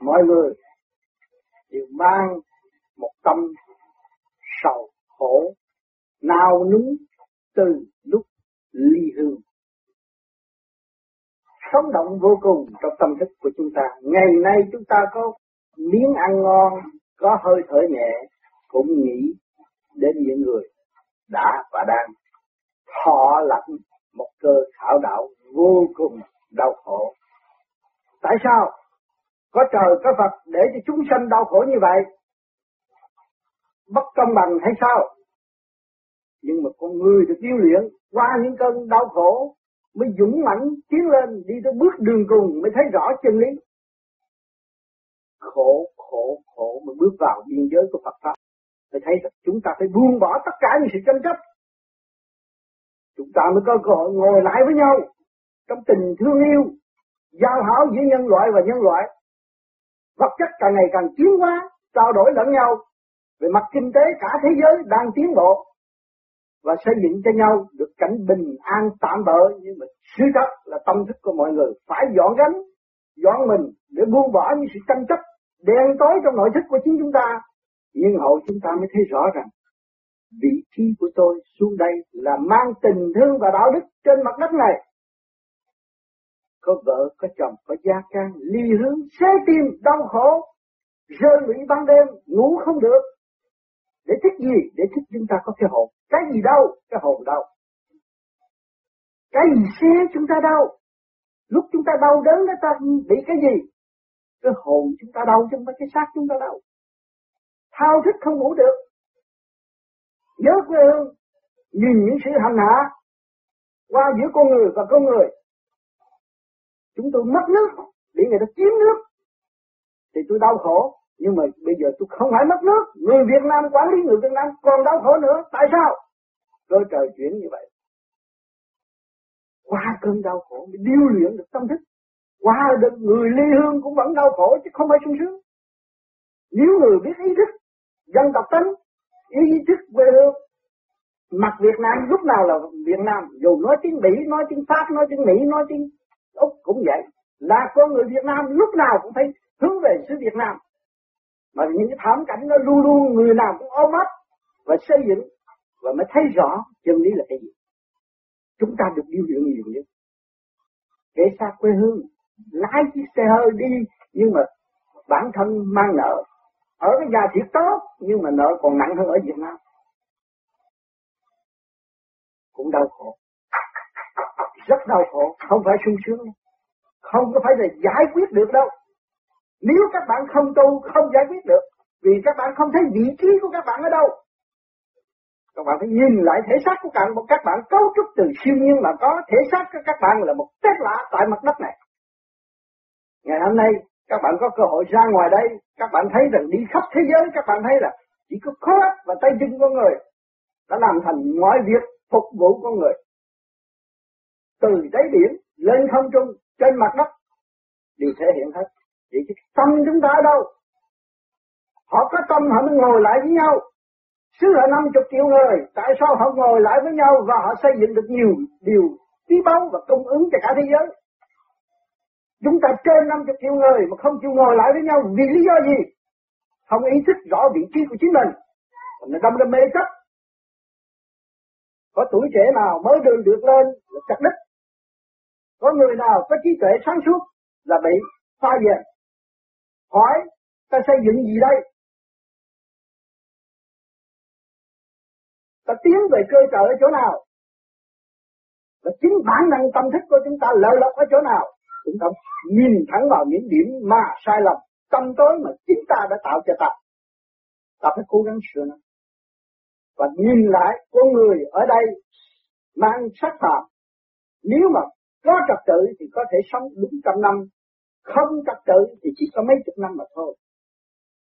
mọi người đều mang một tâm sầu khổ, nao núng từ lúc ly hương sống động vô cùng trong tâm thức của chúng ta ngày nay chúng ta có miếng ăn ngon, có hơi thở nhẹ, cũng nghĩ đến những người đã và đang thọ lãnh một cơ khảo đạo vô cùng đau khổ. Tại sao? Có trời có Phật để cho chúng sanh đau khổ như vậy? Bất công bằng hay sao? Nhưng mà con người được điêu luyện qua những cơn đau khổ mới dũng mãnh tiến lên đi tới bước đường cùng mới thấy rõ chân lý. Khổ, khổ, khổ mới bước vào biên giới của Phật Pháp. Mới thấy rằng chúng ta phải buông bỏ tất cả những sự tranh chấp. Chúng ta mới có cơ hội ngồi lại với nhau trong tình thương yêu, giao hảo giữa nhân loại và nhân loại. Vật chất càng ngày càng tiến hóa, trao đổi lẫn nhau. Về mặt kinh tế cả thế giới đang tiến bộ. Và xây dựng cho nhau được cảnh bình an tạm bỡ nhưng mà sự thật là tâm thức của mọi người phải dọn gánh dọn mình để buông bỏ những sự tranh chấp đen tối trong nội thức của chính chúng ta. Nhưng hậu chúng ta mới thấy rõ rằng vị trí của tôi xuống đây là mang tình thương và đạo đức trên mặt đất này có vợ, có chồng, có gia can, ly hướng xé tim, đau khổ, rơi lụy ban đêm, ngủ không được. Để thích gì? Để thích chúng ta có cái hồn. Cái gì đâu cái hồn đâu cái gì xé chúng ta đâu lúc chúng ta đau đớn chúng ta bị cái gì? Cái hồn chúng ta đau chứ không phải cái xác chúng ta đau. Thao thức không ngủ được. Nhớ quê hương, nhìn những sự hành hạ qua giữa con người và con người chúng tôi mất nước bị người ta chiếm nước. Thì tôi đau khổ, nhưng mà bây giờ tôi không phải mất nước. Người Việt Nam quản lý người Việt Nam còn đau khổ nữa. Tại sao? Cơ trời chuyển như vậy. Qua cơn đau khổ mới điêu luyện được tâm thức. Qua được người ly hương cũng vẫn đau khổ, chứ không phải sung sướng. Nếu người biết ý thức, dân tộc tính ý thức quê hương, mặt Việt Nam lúc nào là Việt Nam, dù nói tiếng Mỹ nói tiếng Pháp, nói tiếng Mỹ, nói tiếng Úc cũng vậy. Là con người Việt Nam lúc nào cũng phải hướng về xứ Việt Nam. Mà những cái thảm cảnh nó luôn luôn người nào cũng ôm ấp và xây dựng và mới thấy rõ chân lý là cái gì. Chúng ta được điều dưỡng nhiều nhất. Để xa quê hương, lái chiếc xe hơi đi, nhưng mà bản thân mang nợ. Ở cái nhà thiệt tốt, nhưng mà nợ còn nặng hơn ở Việt Nam. Cũng đau khổ rất đau khổ. Không phải sung sướng không có phải là giải quyết được đâu. Nếu các bạn không tu không giải quyết được vì các bạn không thấy vị trí của các bạn ở đâu. Các bạn phải nhìn lại thể xác của các bạn, các bạn cấu trúc từ siêu nhiên mà có. Thể xác của các bạn là một tết lạ tại mặt đất này. Ngày hôm nay các bạn có cơ hội ra ngoài đây, các bạn thấy rằng đi khắp thế giới các bạn thấy là chỉ có khối và tay chân con người đã làm thành mọi việc phục vụ con người. Từ đáy biển lên không trung trên mặt đất đều thể hiện hết. Vậy cái tâm chúng ta ở đâu? Họ có tâm họ mới ngồi lại với nhau Xứ là 50 triệu người, tại sao họ ngồi lại với nhau và họ xây dựng được nhiều điều quý báu và cung ứng cho cả thế giới? Chúng ta trên 50 triệu người mà không chịu ngồi lại với nhau vì lý do gì? Không ý thức rõ vị trí của chính mình. Nó đâm ra mê chấp. Có tuổi trẻ nào mới đường được lên là chặt đích. Có người nào có trí tuệ sáng suốt là bị pha về. Hỏi, ta xây dựng gì đây? ta tiến về cơ sở ở chỗ nào? Và chính bản năng tâm thức của chúng ta lợi lộc ở chỗ nào? Chúng ta nhìn thẳng vào những điểm mà sai lầm, tâm tối mà chính ta đã tạo cho ta. Ta phải cố gắng sửa nó. Và nhìn lại con người ở đây mang sắc phạm. Nếu mà có trật tự thì có thể sống đúng trăm năm, không trật tự thì chỉ có mấy chục năm mà thôi.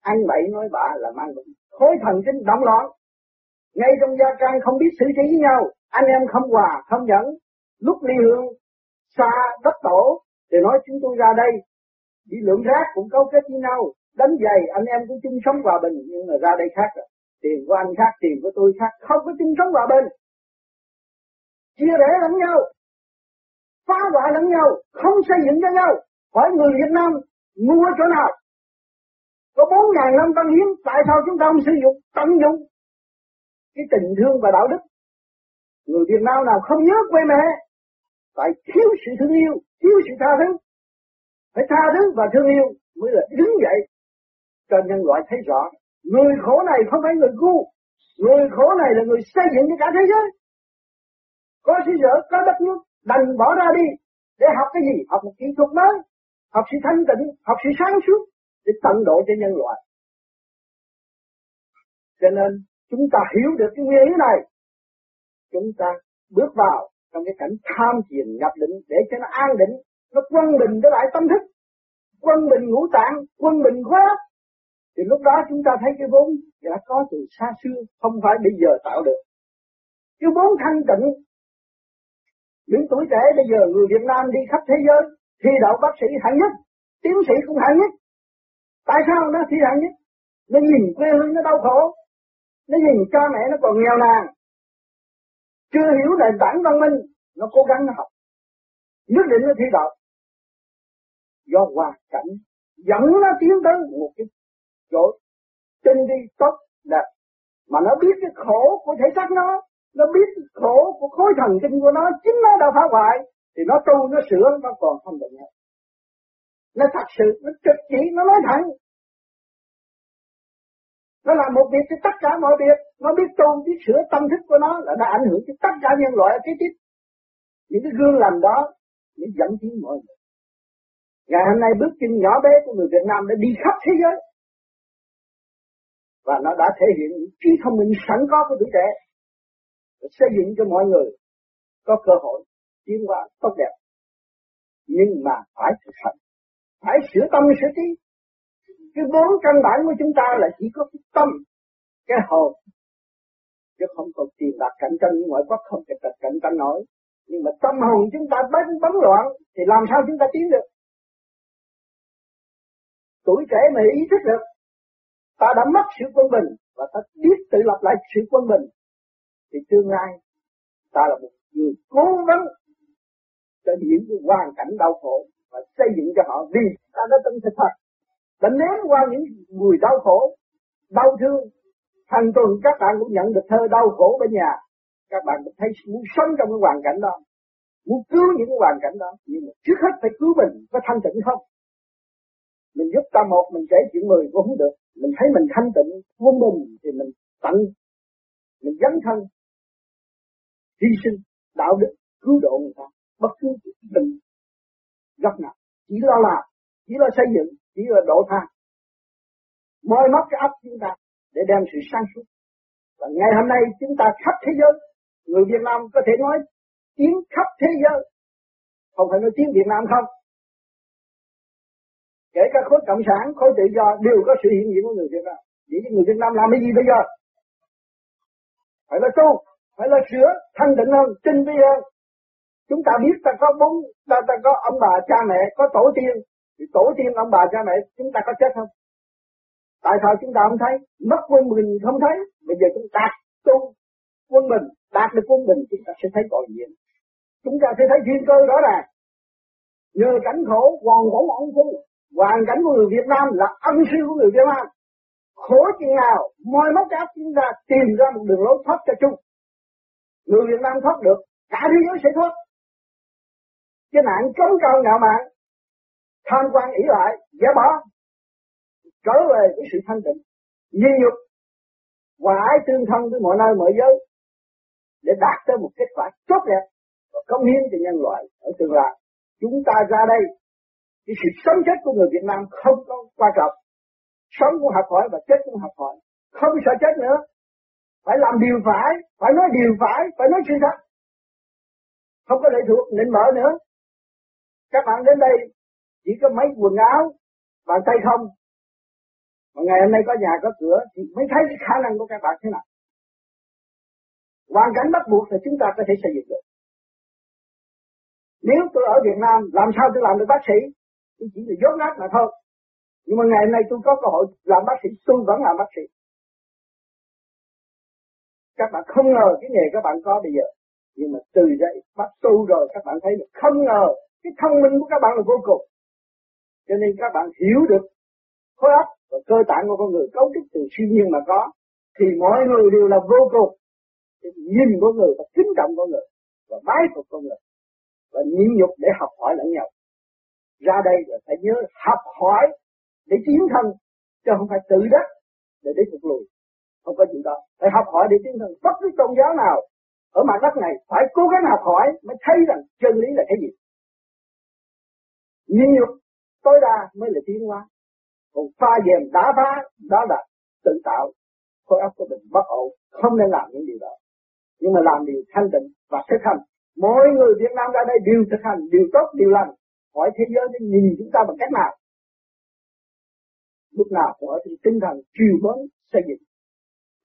Ăn bậy nói bạ là mang khối thần kinh động loạn, ngay trong gia trang không biết xử trí với nhau, anh em không hòa, không nhẫn. Lúc ly hương, xa đất tổ, thì nói chúng tôi ra đây. Đi lượng rác cũng cấu kết với nhau, đánh giày anh em cũng chung sống hòa bình, nhưng mà ra đây khác rồi. Tiền của anh khác, tiền của tôi khác, không có chung sống hòa bình. Chia rẽ lẫn nhau phá hoại lẫn nhau, không xây dựng cho nhau. Hỏi người Việt Nam mua chỗ nào? Có bốn ngàn năm văn hiến, tại sao chúng ta không sử dụng, tận dụng cái tình thương và đạo đức? Người Việt Nam nào không nhớ quê mẹ, phải thiếu sự thương yêu, thiếu sự tha thứ. Phải tha thứ và thương yêu mới là đứng dậy. Cho nhân loại thấy rõ, người khổ này không phải người ngu, người khổ này là người xây dựng cho cả thế giới. Có sự dở có đất nước đành bỏ ra đi để học cái gì? Học một kỹ thuật mới, học sự thanh tịnh, học sự sáng suốt để tận độ cho nhân loại. Cho nên, chúng ta hiểu được cái nguyên lý này. Chúng ta bước vào trong cái cảnh tham thiền nhập định để cho nó an định, nó quân bình trở lại tâm thức. Quân bình ngũ tạng, quân bình khối thì lúc đó chúng ta thấy cái vốn đã có từ xa xưa, không phải bây giờ tạo được. Cái vốn thanh tịnh những tuổi trẻ bây giờ, người Việt Nam đi khắp thế giới thi đậu bác sĩ hạng nhất, tiến sĩ cũng hạng nhất. Tại sao nó thi hạng nhất? Nó nhìn quê hương nó đau khổ. Nó nhìn cha mẹ nó còn nghèo nàn. Chưa hiểu nền tảng văn minh, nó cố gắng nó học. Nhất định nó thi đậu. Do hoàn cảnh dẫn nó tiến tới một cái chỗ tinh đi tốt, đẹp, mà nó biết cái khổ của thể xác nó nó biết khổ của khối thần kinh của nó, chính nó đã phá hoại, thì nó tu, nó sửa, nó còn không được nữa nó thật sự, nó trực chỉ, nó nói thẳng. Nó làm một việc cho tất cả mọi việc. Nó biết tu biết sửa tâm thức của nó là nó ảnh hưởng cho tất cả nhân loại cái kế tiếp những cái gương làm đó để dẫn tiến mọi người. Ngày hôm nay bước chân nhỏ bé của người Việt Nam đã đi khắp thế giới. Và nó đã thể hiện những trí thông minh sẵn có của tuổi trẻ xây dựng cho mọi người có cơ hội tiến hóa tốt đẹp. Nhưng mà phải thực hành, phải sửa tâm, sửa trí. Cái vốn căn bản của chúng ta là chỉ có cái tâm, cái hồn, chứ không còn tiền bạc cạnh tranh như ngoại quốc, không thể cạnh tranh nổi. Nhưng mà tâm hồn chúng ta bấn bấn loạn, thì làm sao chúng ta tiến được? Tuổi trẻ mà ý thức được, ta đã mất sự quân bình, và ta biết tự lập lại sự quân bình thì tương lai, ta là một người cố vấn cho những cái hoàn cảnh đau khổ và xây dựng cho họ. Vì ta đã tâm thực thật đã ném qua những người đau khổ, đau thương hàng tuần các bạn cũng nhận được thơ đau khổ bên nhà, các bạn cũng thấy muốn sống trong cái hoàn cảnh đó, muốn cứu những cái hoàn cảnh đó. Nhưng mà trước hết phải cứu mình, có thanh tịnh không? Mình giúp ta một, mình kể chuyện mười cũng không được. Mình thấy mình thanh tịnh, vô mình thì mình tận, mình dấn thân hy sinh đạo đức cứu độ người ta, bất cứ tình góc nào chỉ lo làm, chỉ lo xây dựng, chỉ lo độ tha moi mất cái ấp chúng ta để đem sự sáng suốt. Và ngày hôm nay chúng ta khắp thế giới, người Việt Nam có thể nói tiếng khắp thế giới, không phải nói tiếng Việt Nam không. Kể cả khối cộng sản, khối tự do đều có sự hiện diện của người Việt Nam. Vậy người Việt Nam làm cái gì bây giờ? Phải là tu phải là sửa thanh định hơn, tinh vi hơn. Chúng ta biết ta có bốn ta ta có ông bà, cha mẹ, có tổ tiên. Cái tổ tiên, ông bà, cha mẹ, chúng ta có chết không? Tại sao chúng ta không thấy? Mất quân bình không thấy. Bây giờ chúng ta tu quân bình đạt được quân bình chúng ta sẽ thấy còn diện chúng ta sẽ thấy thiên cơ rõ ràng. Nhờ cảnh khổ, hoàn khổ ông phu hoàn cảnh của người Việt Nam là ân sư của người Việt Nam. Khổ chừng nào, moi móc áp chúng ta tìm ra một đường lối thoát cho chung người Việt Nam thoát được, cả thế giới sẽ thoát. Cái nạn chống cao ngạo mạn tham quan ý lại, giả bỏ, trở về với sự thanh tịnh duy nhục, hòa ái tương thân với mọi nơi mọi giới, để đạt tới một kết quả tốt đẹp và công hiến cho nhân loại ở tương lai. Chúng ta ra đây, cái sự sống chết của người Việt Nam không có quan trọng. Sống cũng học hỏi và chết cũng học hỏi. Không sợ chết nữa phải làm điều phải phải nói điều phải phải nói sự thật. Không có lệ thuộc, nên mở nữa. Các bạn đến đây, chỉ có mấy quần áo bàn tay không? Mà ngày hôm nay có nhà, có cửa, thì mới thấy cái khả năng của các bạn thế nào. Hoàn cảnh bắt buộc thì chúng ta có thể xây dựng được. Nếu tôi ở Việt Nam, làm sao tôi làm được bác sĩ? Tôi chỉ là dốt nát mà thôi. Nhưng mà ngày hôm nay tôi có cơ hội làm bác sĩ, tôi vẫn làm bác sĩ các bạn không ngờ cái nghề các bạn có bây giờ. Nhưng mà từ dậy, bắt tu rồi, các bạn thấy là không ngờ cái thông minh của các bạn là vô cùng. Cho nên các bạn hiểu được khối óc và cơ tạng của con người cấu trúc từ siêu nhiên mà có, thì mọi người đều là vô cùng. Nhìn của người và kính trọng của người và bái phục con người và nhịn nhục để học hỏi lẫn nhau. Ra đây là phải nhớ học hỏi để tiến thân chứ không phải tự đắc để để phục lùi không có chuyện đó. Phải học hỏi để tiến thân bất cứ tôn giáo nào ở mặt đất này. Phải cố gắng học hỏi mới thấy rằng chân lý là cái gì. Nhịn nhục, tối đa mới là tiến hóa. Còn pha dèm đá phá, đó là tự tạo. Khối óc của mình bất ổn, không nên làm những điều đó. Nhưng mà làm điều thanh tịnh và thực hành. Mỗi người Việt Nam ra đây đều thực hành điều tốt điều lành. Hỏi thế giới để nhìn chúng ta bằng cách nào? Lúc nào cũng ở trên tinh thần chiều mến xây dựng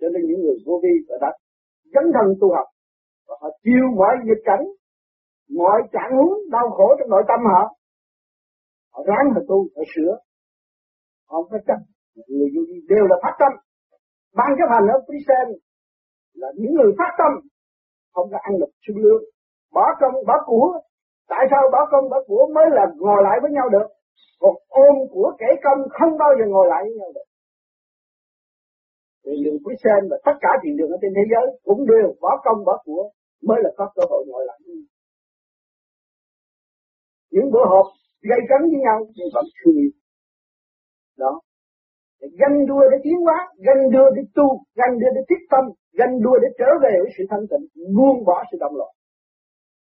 cho nên những người vô vi và đã dấn thân tu học. Và họ chịu mọi nghịch cảnh mọi trạng huống đau khổ trong nội tâm họ. Họ ráng mà tu, họ sửa. Họ không có chấp. Người vô vi đều là phát tâm. Ban chấp hành ở Prisen là những người phát tâm. Không có ăn được xương lương. Bỏ công, bỏ của. Tại sao bỏ công, bỏ của? Mới là ngồi lại với nhau được. Còn ôm của kể công không bao giờ ngồi lại với nhau được thiền đường quý sen và tất cả thiền đường ở trên thế giới cũng đều bỏ công bỏ của mới là có cơ hội ngồi lại. Những bữa họp gây cấn với nhau nhưng vẫn thương yêu đó. Để ganh đua để tiến hóa, ganh đua để tu, ganh đua để thiết tâm ganh đua để trở về với sự thanh tịnh, buông bỏ sự động loạn.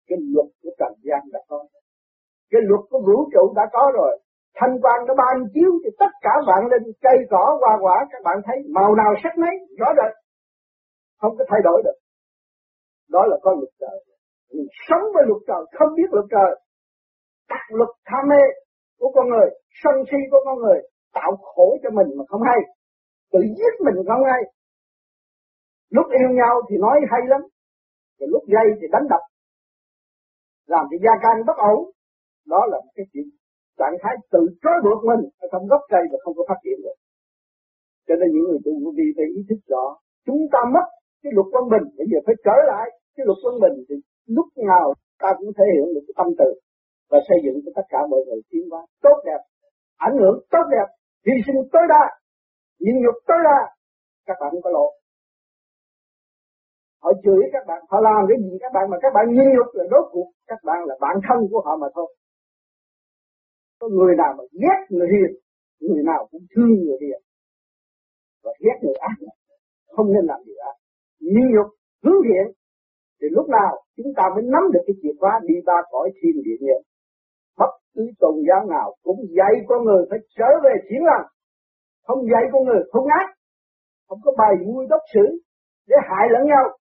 Cái luật của trần gian đã có. Cái luật của vũ trụ đã có rồi thanh quan nó ban chiếu thì tất cả vạn linh, cây cỏ, hoa quả, các bạn thấy, màu nào sắc nấy, rõ rệt. Không có thay đổi được. Đó là con luật trời. Mình sống với luật trời, không biết luật trời. Đặt luật tham mê của con người, sân si của con người, tạo khổ cho mình mà không hay. Tự giết mình không hay. Lúc yêu nhau thì nói hay lắm, rồi lúc gây thì đánh đập. Làm cho gia can bất ổn. Đó là một cái chuyện trạng thái tự trói buộc mình ở trong gốc cây và không có phát triển được. Cho nên những người tu vô vi phải ý thức rõ chúng ta mất cái luật quân bình. Bây giờ phải trở lại cái luật quân bình thì lúc nào ta cũng thể hiện được cái tâm từ và xây dựng cho tất cả mọi người tiến hóa tốt đẹp, ảnh hưởng tốt đẹp, hy sinh tối đa, nhịn nhục tối đa. Các bạn không có lộ họ chửi các bạn, họ làm cái gì các bạn mà các bạn nhịn nhục là đốt cuộc các bạn là bạn thân của họ mà thôi có người nào mà ghét người hiền, người nào cũng thương người hiền. Và ghét người ác không nên làm điều ác. Nhịn nhục hướng thiện thì lúc nào chúng ta mới nắm được cái chìa khóa đi ba cõi thiên địa nhân bất cứ tôn giáo nào cũng dạy con người phải trở về chiến lành không dạy con người không ác, không có bài vui đốc xử để hại lẫn nhau.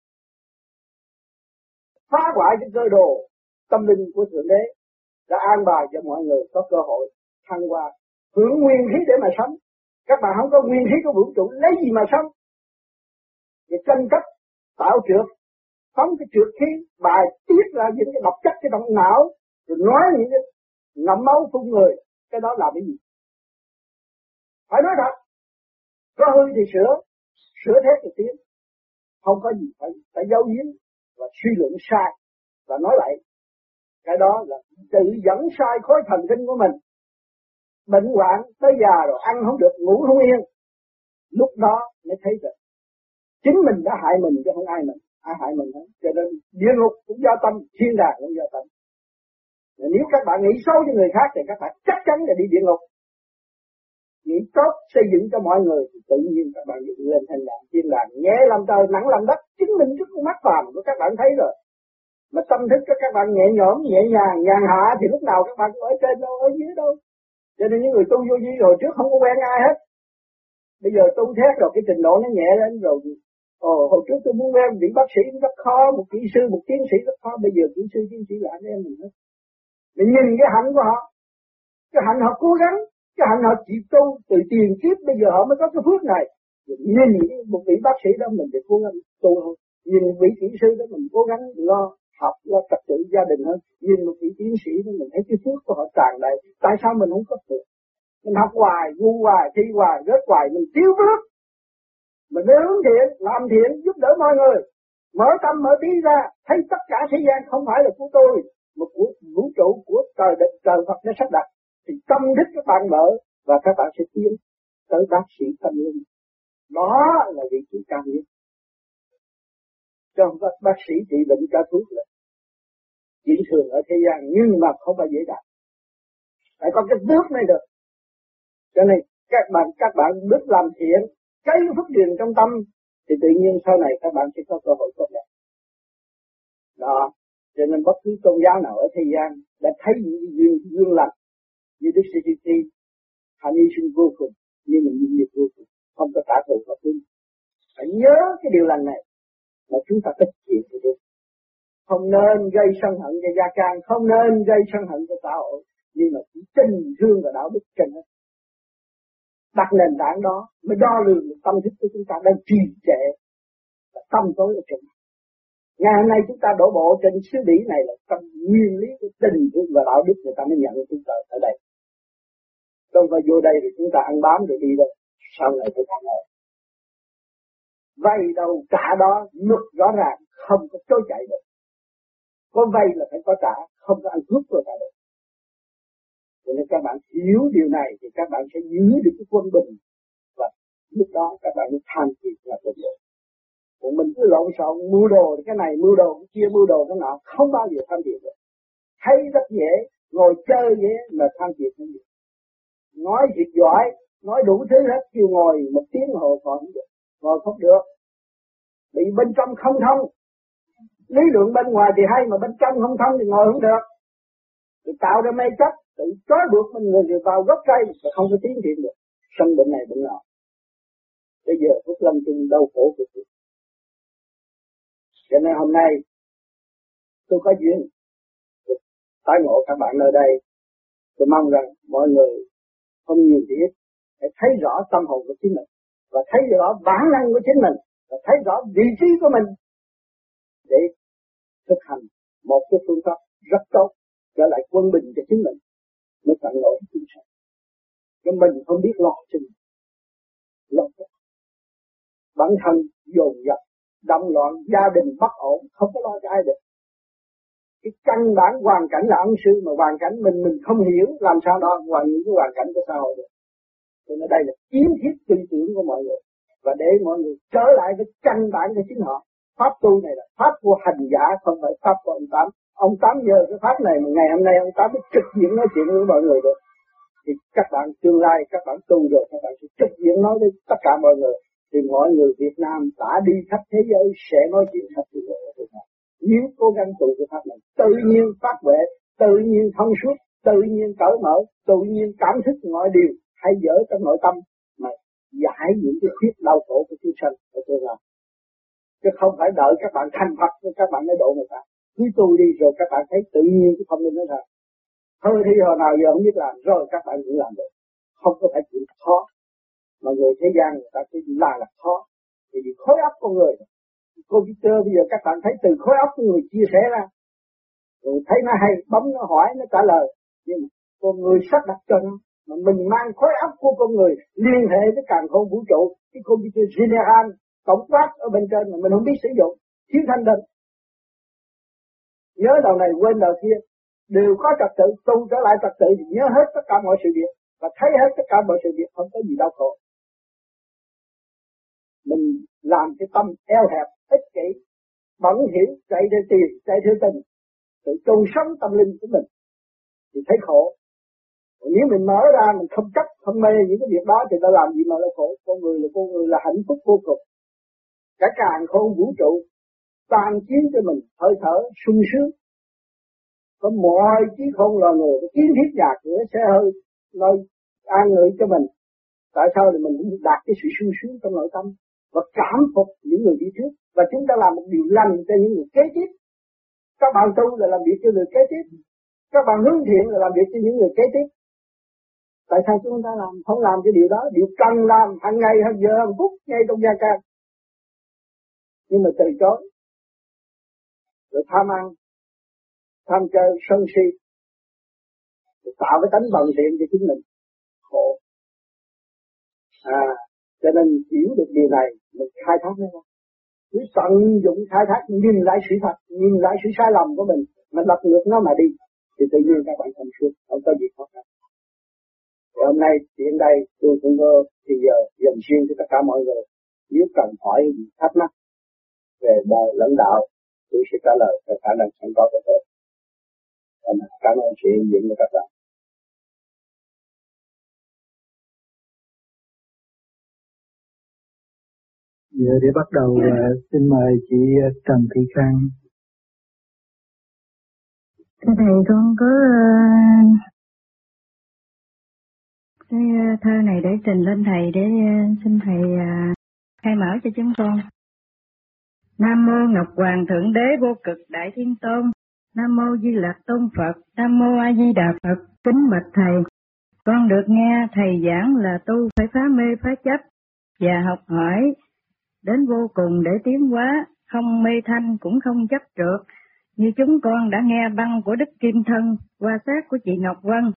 Phá hoại cái cơ đồ tâm linh của thượng đế đã an bài cho mọi người có cơ hội thăng hoa, hưởng nguyên khí để mà sống. Các bạn không có nguyên khí của vũ trụ, lấy gì mà sống? Để tranh chấp, tạo trượt, phóng cái trượt khí, bài tiết ra những cái độc chất, cái động não, rồi nói những cái ngậm máu phun người, cái đó là cái gì? Phải nói thật, có hư thì sửa sửa thế thì tiến. Không có gì phải phải giấu giếm và suy luận sai và nói lại cái đó là tự dẫn sai khối thần kinh của mình. Bệnh hoạn tới già rồi ăn không được, ngủ không yên. Lúc đó mới thấy được. Chính mình đã hại mình chứ không ai mình. Ai hại mình hết. Cho nên địa ngục cũng do tâm, thiên đàng cũng do tâm. Nếu các bạn nghĩ xấu cho người khác thì các bạn chắc chắn là đi địa ngục. Nghĩ tốt, xây dựng cho mọi người thì tự nhiên các bạn dựng lên thành đàng. Thiên đàng nhẹ làm trời, nặng làm đất. Chứng minh trước mắt phàm của các bạn thấy rồi mà tâm thức cho các bạn nhẹ nhõm, nhẹ nhàng, nhàn hạ thì lúc nào các bạn cũng ở trên, đâu ở dưới đâu. Cho nên những người tu vô vi rồi trước không có quen ai hết. Bây giờ tu thét rồi cái trình độ nó nhẹ lên rồi. Ồ, hồi trước tôi muốn quen vị bác sĩ rất khó, một kỹ sư, một tiến sĩ rất khó. Bây giờ kỹ sư, tiến sĩ là anh em mình hết. Mình nhìn cái hạnh của họ. Cái hạnh họ cố gắng, cái hạnh họ chịu tu, từ tiền kiếp bây giờ họ mới có cái phước này. Nhìn một vị bác sĩ đó mình phải cố gắng tu nhìn vị kỹ sư đó mình cố gắng lo học lo trật tự gia đình hơn. Nhìn một vị tiến sĩ thì mình thấy cái phước của họ tràn đầy tại sao mình không có phước? Mình học hoài ngu hoài thi hoài rớt hoài mình thiếu phước. Mình nên hướng thiện làm thiện giúp đỡ mọi người. Mở tâm mở trí ra thấy tất cả thế gian không phải là của tôi mà của vũ trụ của trời đất trời Phật đã sắp đặt. Thì tâm thức các bạn mở và các bạn sẽ tiến tới bác sĩ tâm linh. Đó là vị trí cao nhất. Trong bác, bác sĩ trị bệnh cho thuốc là chỉ thường ở thế gian nhưng mà không phải dễ đạt phải có cái bước mới được. Cho nên các bạn các bạn biết làm thiện cái phước điền trong tâm thì tự nhiên sau này các bạn sẽ có cơ hội tốt đẹp. Đó. Cho nên bất cứ tôn giáo nào ở thế gian đã thấy những duyên duyên lành như Đức Sư thi, hạnh hy sinh vô cùng nhưng mà những nghiệp vô cùng không có trả thù và thương phải nhớ cái điều lành này mà chúng ta tích chịu thì được không nên gây sân hận cho gia can không nên gây sân hận cho xã hội. Nhưng mà chỉ tình thương và đạo đức trên hết đặt nền tảng đó mới đo lường được tâm thức của chúng ta đang trì trệ và tâm tối ở trên. Ngày hôm nay chúng ta đổ bộ trên xứ đỉ này là tâm nguyên lý của tình thương và đạo đức người ta mới nhận chúng ta ở đây. Đâu phải vô đây thì chúng ta ăn bám rồi đi đâu. Sau này phải ta ngồi vay đâu cả đó luật rõ ràng, không có chối chạy được có vay là phải có trả, không có ăn cướp rồi cả được. Cho nên các bạn hiểu điều này thì các bạn sẽ giữ được cái quân bình. Và lúc đó các bạn mới tham thiệt là được được còn mình cứ lộn xộn mua đồ cái này mua đồ cái kia mua đồ cái nọ, không bao giờ tham thiệt được. Thấy rất dễ, ngồi chơi dễ mà tham thiệt không được. Nói việc giỏi, nói đủ thứ hết, kêu ngồi một tiếng hồ còn không được, ngồi không được. Bị bên trong không thông lý luận bên ngoài thì hay mà bên trong không thông thì ngồi không được. Thì tạo ra mê chấp, tự trói buộc mình người vào gốc cây mà không có tiến triển được. Sân bệnh này bệnh nọ. Bây giờ phúc lâm chung đau khổ của tôi cho nên hôm nay, tôi có duyên tái ngộ các bạn nơi đây. Tôi mong rằng mọi người không nhiều thì ít để thấy rõ tâm hồn của chính mình và thấy rõ bản năng của chính mình và thấy rõ vị trí của mình để thực hành một cái phương pháp rất tốt, trở lại quân bình cho chính mình, mới tận nổi chúng sanh. Cho mình không biết lo cho mình. Lo cho bản thân dồn dập động loạn, gia đình bất ổn, không có lo cho ai được. Cái căn bản hoàn cảnh là ân sư mà hoàn cảnh mình mình không hiểu làm sao đó, hoàn những cái hoàn cảnh của xã hội được. Cho nên đây là kiến thiết tư tưởng của mọi người. Và để mọi người trở lại với căn bản của chính họ pháp tu này là pháp của hành giả, không phải pháp của ông tám. Ông tám nhờ cái pháp này mà ngày hôm nay ông tám mới trực diện nói chuyện với mọi người được. Thì các bạn tương lai, các bạn tu rồi, các bạn sẽ trực diện nói với tất cả mọi người. Thì mọi người Việt Nam đã đi khắp thế giới sẽ nói chuyện khắp thế giới ở Việt Nam nếu cố gắng tu cái pháp này, tự nhiên phát huệ, tự nhiên thông suốt, tự nhiên cởi mở, tự nhiên cảm thức mọi điều hay dở trong nội tâm mà giải những cái khuyết đau khổ của chúng sanh. Ở tương lai chứ không phải đợi các bạn thành Phật các bạn mới độ người ta. Cứ tu đi rồi các bạn thấy tự nhiên chứ không nên nói thật. Thôi thì hồi nào giờ không biết làm, rồi các bạn cũng làm được. Không có phải chuyện khó. Mà người thế gian người ta cứ là là khó. Vì khối óc con người. Computer bây giờ các bạn thấy từ khối óc của người chia sẻ ra. Rồi thấy nó hay, bấm nó hỏi, nó trả lời. Nhưng con người sắp đặt cho nó, mà mình mang khối óc của con người liên hệ với càng không vũ trụ, cái computer general tổng quát ở bên trên mà mình không biết sử dụng thiếu thanh định nhớ đầu này quên đầu kia. Đều có trật tự, tu trở lại trật tự thì nhớ hết tất cả mọi sự việc và thấy hết tất cả mọi sự việc, không có gì đau khổ. Mình làm cái tâm eo hẹp, ích kỷ, bẩn hiểm, chạy theo tiền, chạy theo tình. Tự tu sống tâm linh của mình thì thấy khổ. Còn nếu mình mở ra, mình không chấp không mê những cái việc đó thì ta làm gì mà là khổ? Con người là con người là hạnh phúc vô cùng cả càng khôn vũ trụ, tan chiến cho mình, hơi thở sung sướng. Có mọi trí khôn loài người kiến thiết nhà cửa xe hơi nơi an ngự cho mình. Tại sao thì mình cũng đạt cái sự sung sướng trong nội tâm và cảm phục những người đi trước. Và chúng ta làm một điều lành cho những người kế tiếp. Các bạn tu là làm việc cho người kế tiếp. Các bạn hướng thiện là làm việc cho những người kế tiếp. Tại sao chúng ta làm? Không làm cái điều đó. Điều cần làm hàng ngày, hàng giờ, hàng phút, ngay trong gia càng nhưng mà từ chối. Rồi tham ăn, tham chơi, sân si. Rồi tạo cái tánh bận tiện cho chính mình. Khổ. À cho nên hiểu được điều này, mình khai thác nó. Ra cứ tận dụng khai thác, nhìn lại sự thật, nhìn lại sự sai lầm của mình, mà lật ngược nó mà đi, thì tự nhiên các bạn thành suốt, không có gì khó khăn. Thì hôm nay chuyện đây, tôi cũng có thì giờ dành riêng cho tất cả mọi người. Nếu cần hỏi thắc mắc về đời lãnh đạo, tôi sẽ trả lời theo khả năng sẵn có của tôi. Cảm ơn sự hiện diện của các bạn. Giờ để bắt đầu uh, xin mời chị Trần Thị Khang. Thưa thầy con có uh, cái thơ này để trình lên thầy để xin thầy khai mở cho chúng con. Nam mô Ngọc Hoàng Thượng Đế Vô Cực Đại Thiên Tôn. Nam mô Di Lặc Tôn Phật. Nam mô A Di Đà Phật. Kính bạch thầy. Con được nghe thầy giảng là tu phải phá mê phá chấp và học hỏi đến vô cùng để tiến hóa, không mê thanh cũng không chấp trượt, như chúng con đã nghe băng của Đức Kim Thân qua xác của chị Ngọc Vân,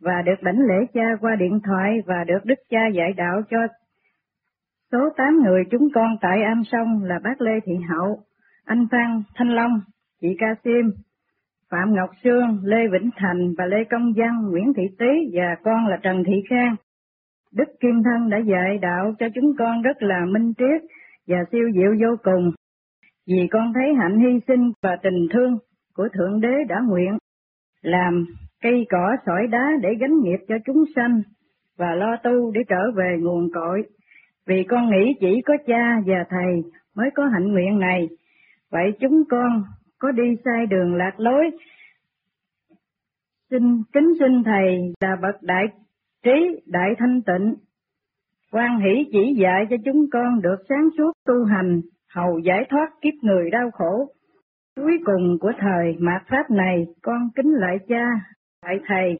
và được đảnh lễ cha qua điện thoại và được Đức cha dạy đạo cho số tám người chúng con tại Am Sông là bác Lê Thị Hậu, anh Phan Thanh Long, chị Ca Sim, Phạm Ngọc Sương, Lê Vĩnh Thành và Lê Công Văn, Nguyễn Thị Tý và con là Trần Thị Khang. Đức Kim Thân đã dạy đạo cho chúng con rất là minh triết và siêu diệu vô cùng, vì con thấy hạnh hy sinh và tình thương của Thượng Đế đã nguyện làm cây cỏ sỏi đá để gánh nghiệp cho chúng sanh và lo tu để trở về nguồn cội. Vì con nghĩ chỉ có cha và thầy mới có hạnh nguyện này, vậy chúng con có đi sai đường lạc lối. Xin kính xin thầy là bậc đại trí đại thanh tịnh, quan hỷ chỉ dạy cho chúng con được sáng suốt tu hành, hầu giải thoát kiếp người đau khổ. Cuối cùng của thời mạt pháp này, con kính lại cha, lại thầy,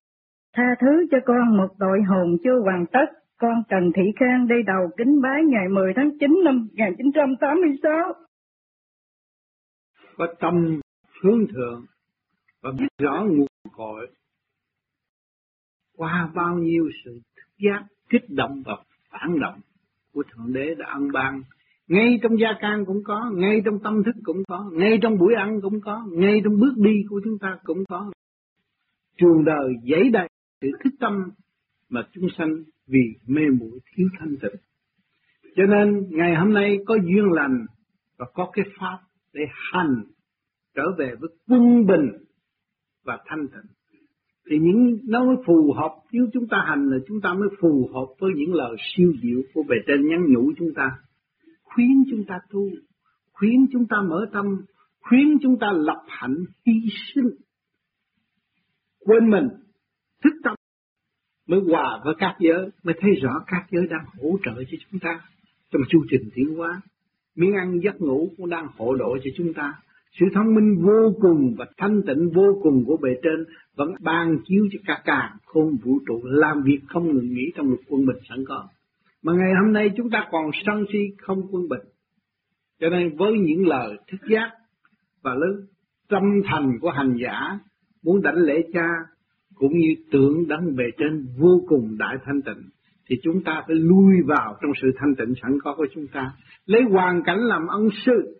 tha thứ cho con một tội hồn chưa hoàn tất. Con Trần Thị Khang đây đầu kính bái ngày 10 tháng 9 năm 1986. Có tâm hướng thượng và biết rõ nguồn cội qua bao nhiêu sự thức giác kích động và phản động của Thượng Đế đã ăn ban. Ngay trong gia can cũng có, ngay trong tâm thức cũng có, ngay trong buổi ăn cũng có, ngay trong bước đi của chúng ta cũng có. Trường đời dấy đầy sự thức tâm mà chúng sanh vì mê muội thiếu thanh tịnh. Cho nên ngày hôm nay có duyên lành và có cái pháp để hành, trở về với quân bình và thanh tịnh. Thì những nó mới phù hợp, nếu chúng ta hành là chúng ta mới phù hợp với những lời siêu diệu của bề trên nhắn nhủ chúng ta. Khuyến chúng ta tu, khuyến chúng ta mở tâm, khuyến chúng ta lập hạnh hy sinh. Quên mình, thức tâm mới hòa với các giới, mới thấy rõ các giới đang hỗ trợ cho chúng ta trong chu trình tiến hóa, miếng ăn giấc ngủ cũng đang hộ độ cho chúng ta sự thông minh vô cùng và thanh tịnh vô cùng của bề trên vẫn ban chiếu cho cả càng không vũ trụ, làm việc không ngừng nghỉ trong một quân bình sẵn có. Mà ngày hôm nay chúng ta còn sân si không quân bình. Cho nên với những lời thức giác và lớn tâm thành của hành giả muốn đảnh lễ cha cũng như tưởng đấng bề trên vô cùng đại thanh tịnh thì chúng ta phải lui vào trong sự thanh tịnh sẵn có của chúng ta lấy hoàn cảnh làm ân sư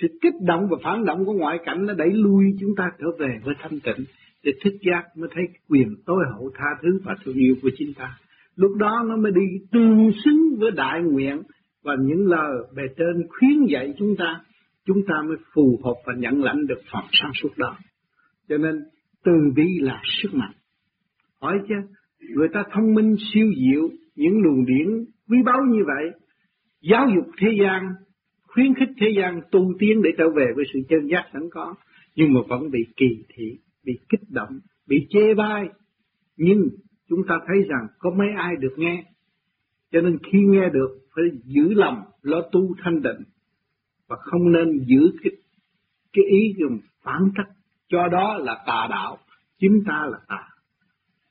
sự kích động và phản động của ngoại cảnh nó đẩy lui chúng ta trở về với thanh tịnh để thức giác mới thấy quyền tối hậu tha thứ và thương yêu của chính ta. Lúc đó nó mới đi tương xứng với đại nguyện và những lời bề trên khuyến dạy chúng ta, chúng ta mới phù hợp và nhận lãnh được phật sáng suốt đó. Cho nên từ bi là sức mạnh. Hỏi chứ, người ta thông minh siêu diệu, những luồng điển quý báu như vậy, giáo dục thế gian khuyến khích thế gian tu tiến để trở về với sự chân giác sẵn có, nhưng mà vẫn bị kỳ thị, bị kích động, bị chê bai. Nhưng chúng ta thấy rằng có mấy ai được nghe, cho nên khi nghe được phải giữ lòng lo tu thanh định và không nên giữ cái, cái ý dùng phản trắc cho đó là tà đạo, chính ta là tà.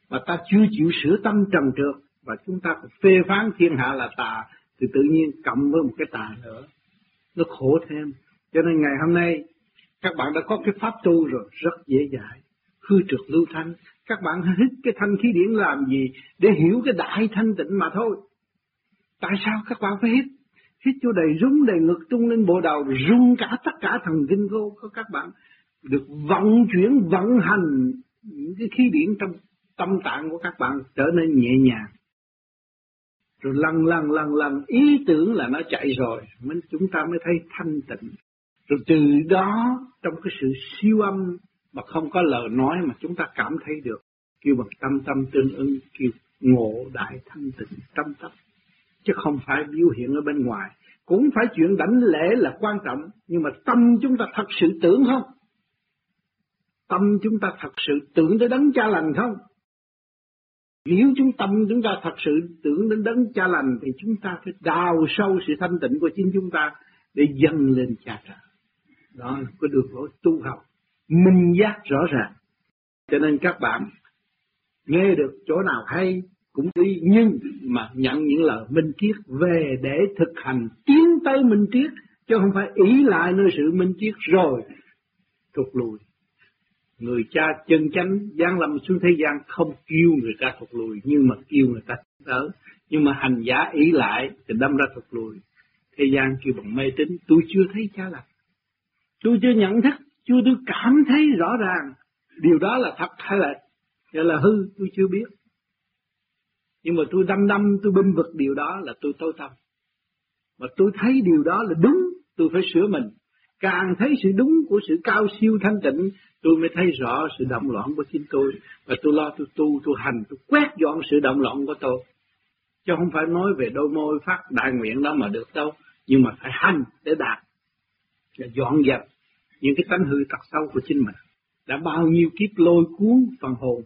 Và ta chưa chịu sửa tâm trầm trượt và chúng ta phê phán thiên hạ là tà thì tự nhiên cộng với một cái tà nữa nó khổ thêm. Cho nên ngày hôm nay các bạn đã có cái pháp tu rồi, rất dễ dãi. Hư trượt lưu thanh, các bạn hít cái thanh khí điển làm gì để hiểu cái đại thanh tịnh mà thôi. Tại sao các bạn phải hít? Hít cho đầy rung đầy ngực tung lên bộ đầu, rung cả tất cả thần kinh vô của các bạn. Được vận chuyển, vận hành những cái khí điển trong tâm tạng của các bạn trở nên nhẹ nhàng. Rồi lần lần lần lần ý tưởng là nó chạy rồi, mình chúng ta mới thấy thanh tịnh. Rồi từ đó trong cái sự siêu âm mà không có lời nói mà chúng ta cảm thấy được, kêu bằng tâm tâm tương ứng, kêu ngộ đại thanh tịnh tâm tâm. Chứ không phải biểu hiện ở bên ngoài. Cũng phải chuyện đảnh lễ là quan trọng, nhưng mà tâm chúng ta thật sự tưởng không? Tâm chúng ta thật sự tưởng tới đấng cha lành không? Nếu chúng tâm chúng ta thật sự tưởng đến đấng cha lành thì chúng ta phải đào sâu sự thanh tịnh của chính chúng ta để dâng lên cha trời. Đó là cái đường lối tu học, minh giác rõ ràng. Cho nên các bạn nghe được chỗ nào hay cũng đi nhưng mà nhận những lời minh triết về để thực hành tiến tới minh triết chứ không phải ý lại nơi sự minh triết rồi thụt lùi người cha chân chánh giáng lâm xuống thế gian không kêu người ta thụt lùi, nhưng mà kêu người ta tới. Nhưng mà hành giả ý lại thì đâm ra thụt lùi. Thế gian kêu bằng mê tín, tôi chưa thấy cha lành. Tôi chưa nhận thức, chưa tôi cảm thấy rõ ràng. Điều đó là thật hay là hay là hư, tôi chưa biết. Nhưng mà tôi đâm đâm tôi binh vực điều đó là tôi tối tâm. Mà tôi thấy điều đó là đúng, tôi phải sửa mình càng thấy sự đúng của sự cao siêu thanh tịnh, tôi mới thấy rõ sự động loạn của chính tôi. Và tôi lo, tôi tu, tôi hành, tôi quét dọn sự động loạn của tôi. Chứ không phải nói về đôi môi phát đại nguyện đó mà được đâu, nhưng mà phải hành để đạt và dọn dẹp những cái tánh hư tật sâu của chính mình. Đã bao nhiêu kiếp lôi cuốn phần hồn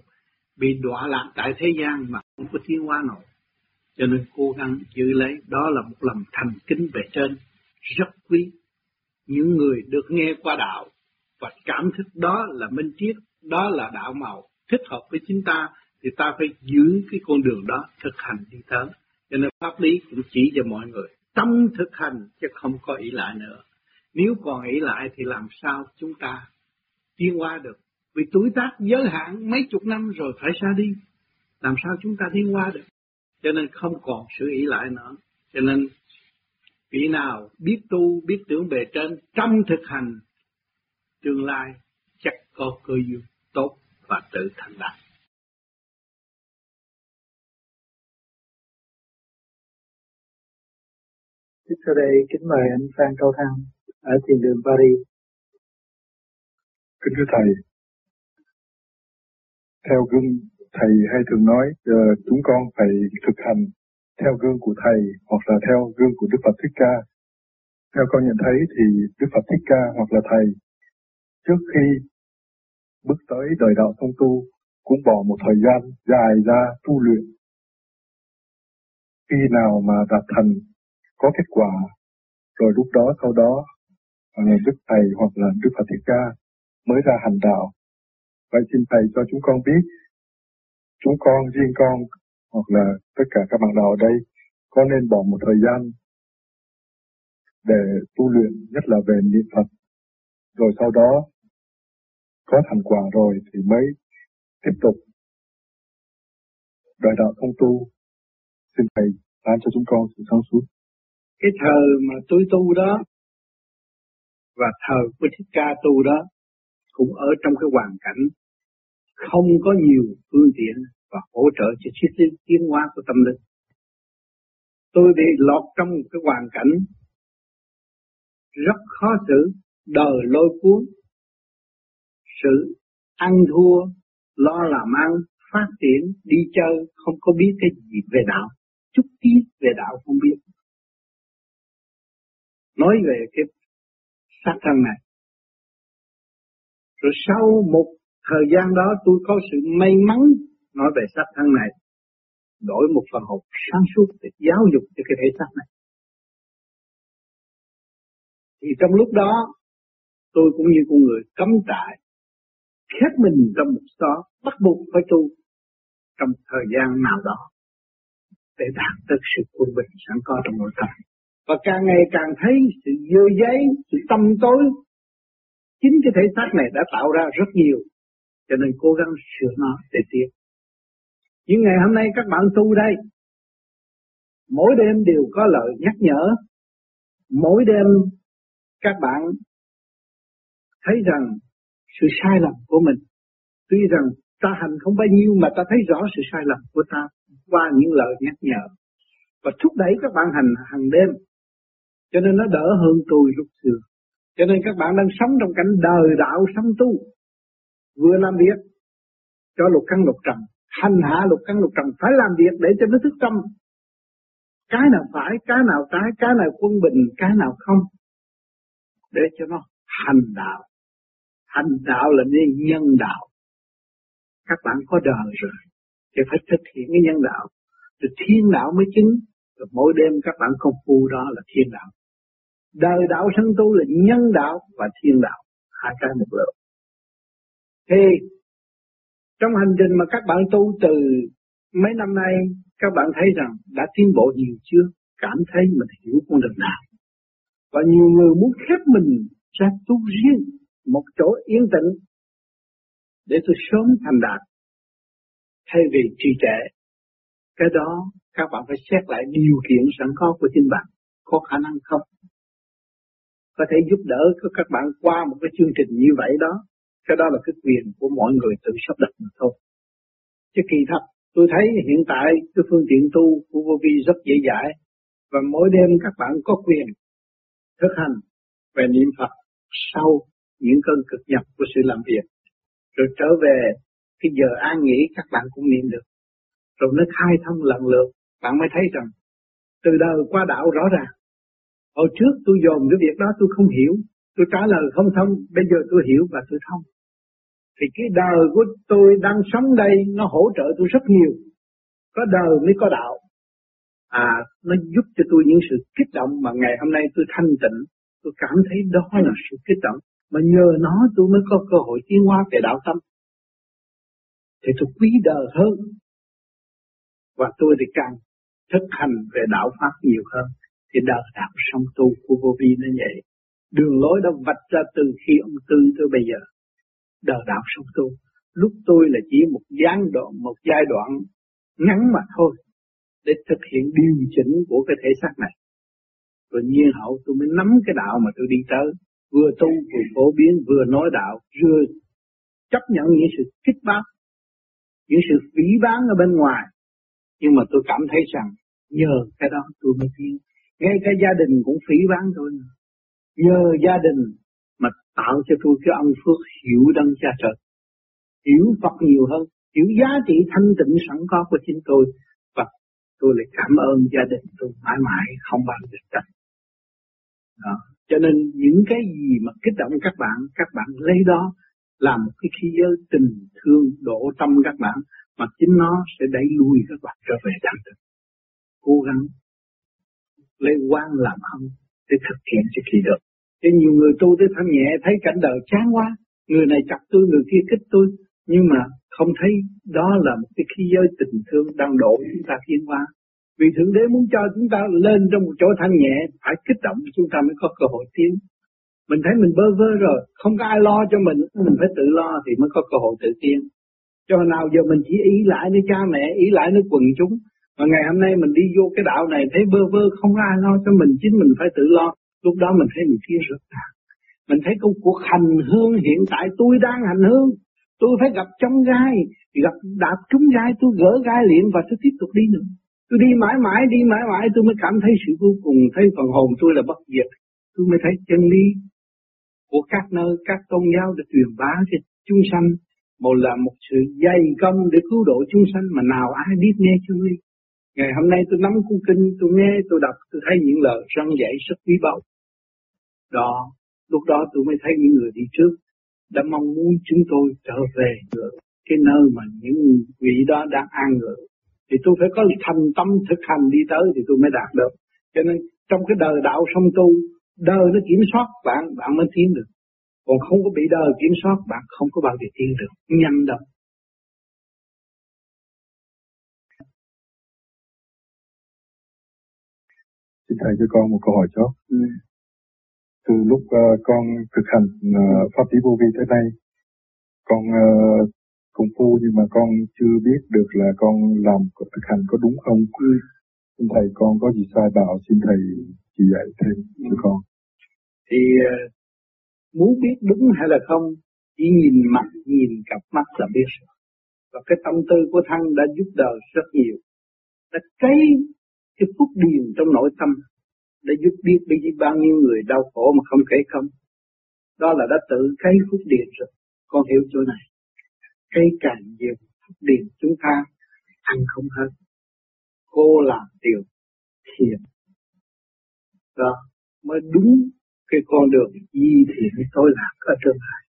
bị đọa lạc tại thế gian mà không có tiến hóa nổi. Cho nên cố gắng giữ lấy, đó là một lòng thành kính về trên, rất quý những người được nghe qua đạo và cảm thức đó là minh triết, đó là đạo màu thích hợp với chính ta thì ta phải giữ cái con đường đó thực hành đi tới. Cho nên pháp lý cũng chỉ cho mọi người tâm thực hành chứ không có ý lại nữa. Nếu còn ý lại thì làm sao chúng ta tiến qua được? Vì tuổi tác giới hạn mấy chục năm rồi phải ra đi. Làm sao chúng ta tiến qua được? Cho nên không còn sự ý lại nữa. Cho nên vị nào biết tu, biết tưởng bề trên, trong thực hành, tương lai chắc có cơ duyên tốt và tự thành đạt. Tiếp sau đây kính mời anh Phan Cao Thăng ở thiền đường Paris. Kính thưa Thầy, theo gương Thầy hay thường nói uh, chúng con phải thực hành theo gương của Thầy hoặc là theo gương của Đức Phật Thích Ca. Theo con nhận thấy thì Đức Phật Thích Ca hoặc là Thầy trước khi bước tới đời đạo thông tu cũng bỏ một thời gian dài ra tu luyện. Khi nào mà đạt thành có kết quả, rồi lúc đó sau đó à, Đức Thầy hoặc là Đức Phật Thích Ca mới ra hành đạo. Vậy xin Thầy cho chúng con biết, chúng con, riêng con, hoặc là tất cả các bạn nào ở đây, có nên bỏ một thời gian để tu luyện, nhất là về niệm Phật. Rồi sau đó, có thành quả rồi thì mới tiếp tục đời đạo thông tu. Xin Thầy ban cho chúng con sự sáng suốt. Cái thờ mà tôi tu đó và thờ của Thích Ca tu đó cũng ở trong cái hoàn cảnh không có nhiều phương tiện và hỗ trợ cho chiếc tiến hóa của tâm linh. Tôi bị lọt trong một cái hoàn cảnh rất khó xử, đời lôi cuốn, sự ăn thua, lo làm ăn, phát triển, đi chơi, không có biết cái gì về đạo, chút ít về đạo không biết. Nói về cái sát thân này. Rồi sau một thời gian đó tôi có sự may mắn nói về sát thân này, đổi một phần hồn sáng suốt để giáo dục cho cái thể xác này. Thì trong lúc đó, tôi cũng như con người cấm trại, khép mình trong một xó, bắt buộc phải tu trong thời gian nào đó để đạt được sự quân bình sẵn có trong nội tâm. Và càng ngày càng thấy sự dơ giấy, sự tâm tối, chính cái thể xác này đã tạo ra rất nhiều, cho nên cố gắng sửa nó để tiến. Những ngày hôm nay các bạn tu đây, mỗi đêm đều có lời nhắc nhở, mỗi đêm các bạn thấy rằng sự sai lầm của mình, tuy rằng Ta hành không bao nhiêu mà ta thấy rõ sự sai lầm của ta qua những lời nhắc nhở. Và thúc đẩy các bạn hành hàng đêm. Cho nên nó đỡ hơn tôi lúc xưa. Cho nên các bạn đang sống trong cảnh đời đạo sống tu. Vừa làm việc cho lục căn lục trần hành hạ lục căn lục trần, phải làm việc để cho nó thức tâm. Cái nào phải, cái nào trái, cái nào quân bình, cái nào không, để cho nó hành đạo. Hành đạo là nên nhân đạo. Các bạn có đời rồi, thì phải thực hiện cái nhân đạo. Thì thiên đạo mới chứng. Rồi mỗi đêm các bạn công phu đó là thiên đạo. Đời đạo sân tu là nhân đạo và thiên đạo. Hai cái một lượng thì trong hành trình mà các bạn tu từ mấy năm nay, các bạn thấy rằng đã tiến bộ nhiều chưa? Cảm thấy mình hiểu con đường nào? Và nhiều người muốn khép mình ra tu riêng, một chỗ yên tĩnh để tôi sớm thành đạt. Thay vì trì trệ, cái đó các bạn phải xét lại điều kiện sẵn có của chính bạn, có khả năng không? Có thể giúp đỡ các bạn qua một cái chương trình như vậy đó cái đó là cái quyền của mọi người tự sắp đặt mà thôi. Chứ kỳ thật, tôi thấy hiện tại cái phương tiện tu của vô vi rất dễ dãi, và mỗi đêm các bạn có quyền thực hành về niệm Phật sau những cơn cực nhập của sự làm việc, rồi trở về cái giờ an nghỉ các bạn cũng niệm được. Rồi nó khai thông lần lượt, bạn mới thấy rằng từ đời qua đạo rõ ràng. Hồi trước tôi dồn cái việc đó tôi không hiểu, tôi trả lời không thông, bây giờ tôi hiểu và tôi thông thì cái đời của tôi đang sống đây nó hỗ trợ tôi rất nhiều. Có đời mới có đạo. À nó giúp cho tôi những sự kích động mà ngày hôm nay tôi thanh tịnh. Tôi cảm thấy đó là sự kích động. Mà nhờ nó tôi mới có cơ hội tiến hóa về đạo tâm. Thì tôi quý đời hơn. Và tôi thì càng thực hành về đạo pháp nhiều hơn. Thì đời đạo song tu của vô vi nó vậy. Đường lối đã vạch ra từ khi ông tư tới bây giờ đời đạo song tu lúc tôi là chỉ một gián đoạn, một giai đoạn ngắn mà thôi để thực hiện điều chỉnh của cái thể xác này. Rồi nhiên hậu tôi mới nắm cái đạo mà tôi đi tới. Vừa tu, vừa phổ biến, vừa nói đạo, vừa chấp nhận những sự kích bác, những sự phỉ bán ở bên ngoài. Nhưng mà tôi cảm thấy rằng nhờ cái đó tôi mới tiến. Ngay cái gia đình cũng phỉ bán tôi nhờ gia đình mà tạo cho tôi cái ân phước hiểu đấng cha trời. Hiểu Phật nhiều hơn, hiểu giá trị thanh tịnh sẵn có của chính tôi. Và tôi lại cảm ơn gia đình tôi mãi mãi không bao giờ trách đó. cho nên những cái gì mà kích động các bạn các bạn lấy đó làm một cái khí giới tình thương độ tâm các bạn, mà chính nó sẽ đẩy lui các bạn trở về đạo đức. Cố gắng lấy quan làm âm để thực hiện cho kỳ được thì nhiều người tu tới thanh nhẹ thấy cảnh đời chán quá người này chặt tôi người kia kích tôi nhưng mà không thấy đó là một cái khí giới tình thương đang độ chúng ta thiên hóa vì Thượng Đế muốn cho chúng ta lên trong một chỗ thanh nhẹ, phải kích động chúng ta mới có cơ hội tiến. Mình thấy mình bơ vơ rồi, không có ai lo cho mình, mình phải tự lo thì mới có cơ hội tự tiến. Cho nào giờ mình chỉ ý lại nơi cha mẹ, ý lại nơi quần chúng. Mà ngày hôm nay mình đi vô cái đạo này thấy bơ vơ không có ai lo cho mình, chính mình phải tự lo. Lúc đó mình thấy mình kia rất đạt. Mình thấy công cuộc hành hương hiện tại tôi đang hành hương. Tôi phải gặp trong gai, gặp đạp trúng gai, tôi gỡ gai liền và tôi tiếp tục đi nữa. Tôi đi mãi mãi, đi mãi mãi tôi mới cảm thấy sự vô cùng, thấy phần hồn tôi là bất diệt. Tôi mới thấy chân lý của các nơi, các tôn giáo để truyền bá cho chúng sanh. Một là một sự dày công để cứu độ chúng sanh mà nào ai biết nghe chân lý. Ngày hôm nay tôi nắm cuốn kinh, tôi nghe, tôi đọc, tôi thấy những lời răng dạy rất quý báu. Đó, lúc đó tôi mới thấy những người đi trước đã mong muốn chúng tôi trở về được cái nơi mà những vị đó đang an ngự. Thì tôi phải có thành tâm thực hành đi tới thì tôi mới đạt được. Cho nên trong cái đời đạo song tu đời nó kiểm soát bạn bạn mới tiến được. Còn không có bị đời kiểm soát bạn không có bao giờ tiến được. Nhanh đâu. Xin Thầy cho con một câu hỏi chốt. Ừ. Từ lúc uh, con thực hành uh, pháp lý vô vi tới nay, con uh, công phu nhưng mà con chưa biết được là con làm thực hành có đúng không. Ừ. Xin thầy con có gì sai bảo xin thầy chỉ dạy thêm cho ừ. con. Thì uh, muốn biết đúng hay là không chỉ nhìn mặt nhìn cặp mắt là biết và cái tâm tư của thân đã giúp đời rất nhiều đã cấy cái phúc điền trong nội tâm để giúp biết bây giờ bao nhiêu người đau khổ mà không kể không. Đó là đã tự cái phúc điền rồi. Con hiểu chỗ này. Cây càng nhiều, phúc điền chúng ta ăn không hết. Cô làm điều thiện. Đó, mới đúng cái con đường di thiện tôi làm ở tương lai